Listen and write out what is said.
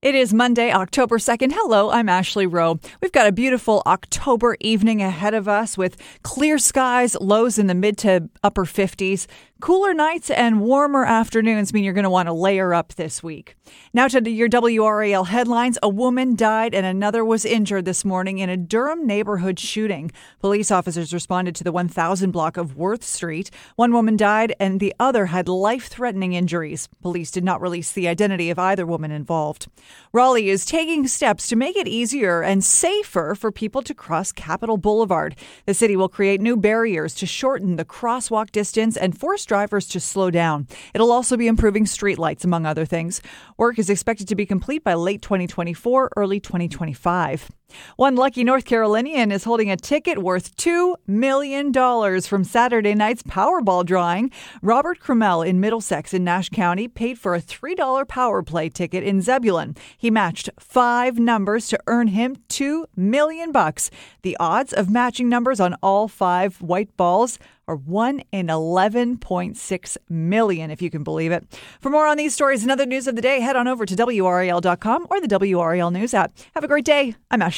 It is Monday, October 2nd. Hello, I'm Ashley Rowe. We've got a beautiful October evening ahead of us with clear skies, lows in the mid to upper 50s. Cooler nights and warmer afternoons mean you're going to want to layer up this week. Now to your WRAL headlines. A woman died and another was injured this morning in a Durham neighborhood shooting. Police officers responded to the 1000 block of Worth Street. One woman died and the other had life threatening injuries. Police did not release the identity of either woman involved. Raleigh is taking steps to make it easier and safer for people to cross Capitol Boulevard. The city will create new barriers to shorten the crosswalk distance and force drivers to slow down. It'll also be improving streetlights, among other things. Work is expected to be complete by late 2024, early 2025. One lucky North Carolinian is holding a ticket worth $2 million from Saturday night's Powerball drawing. Robert Cromell in Middlesex in Nash County paid for a $3 power play ticket in Zebulon. He matched five numbers to earn him $2 million. The odds of matching numbers on all five white balls are 1 in 11.6 million, if you can believe it. For more on these stories and other news of the day, head on over to WRAL.com or the WRAL News app. Have a great day. I'm Ashley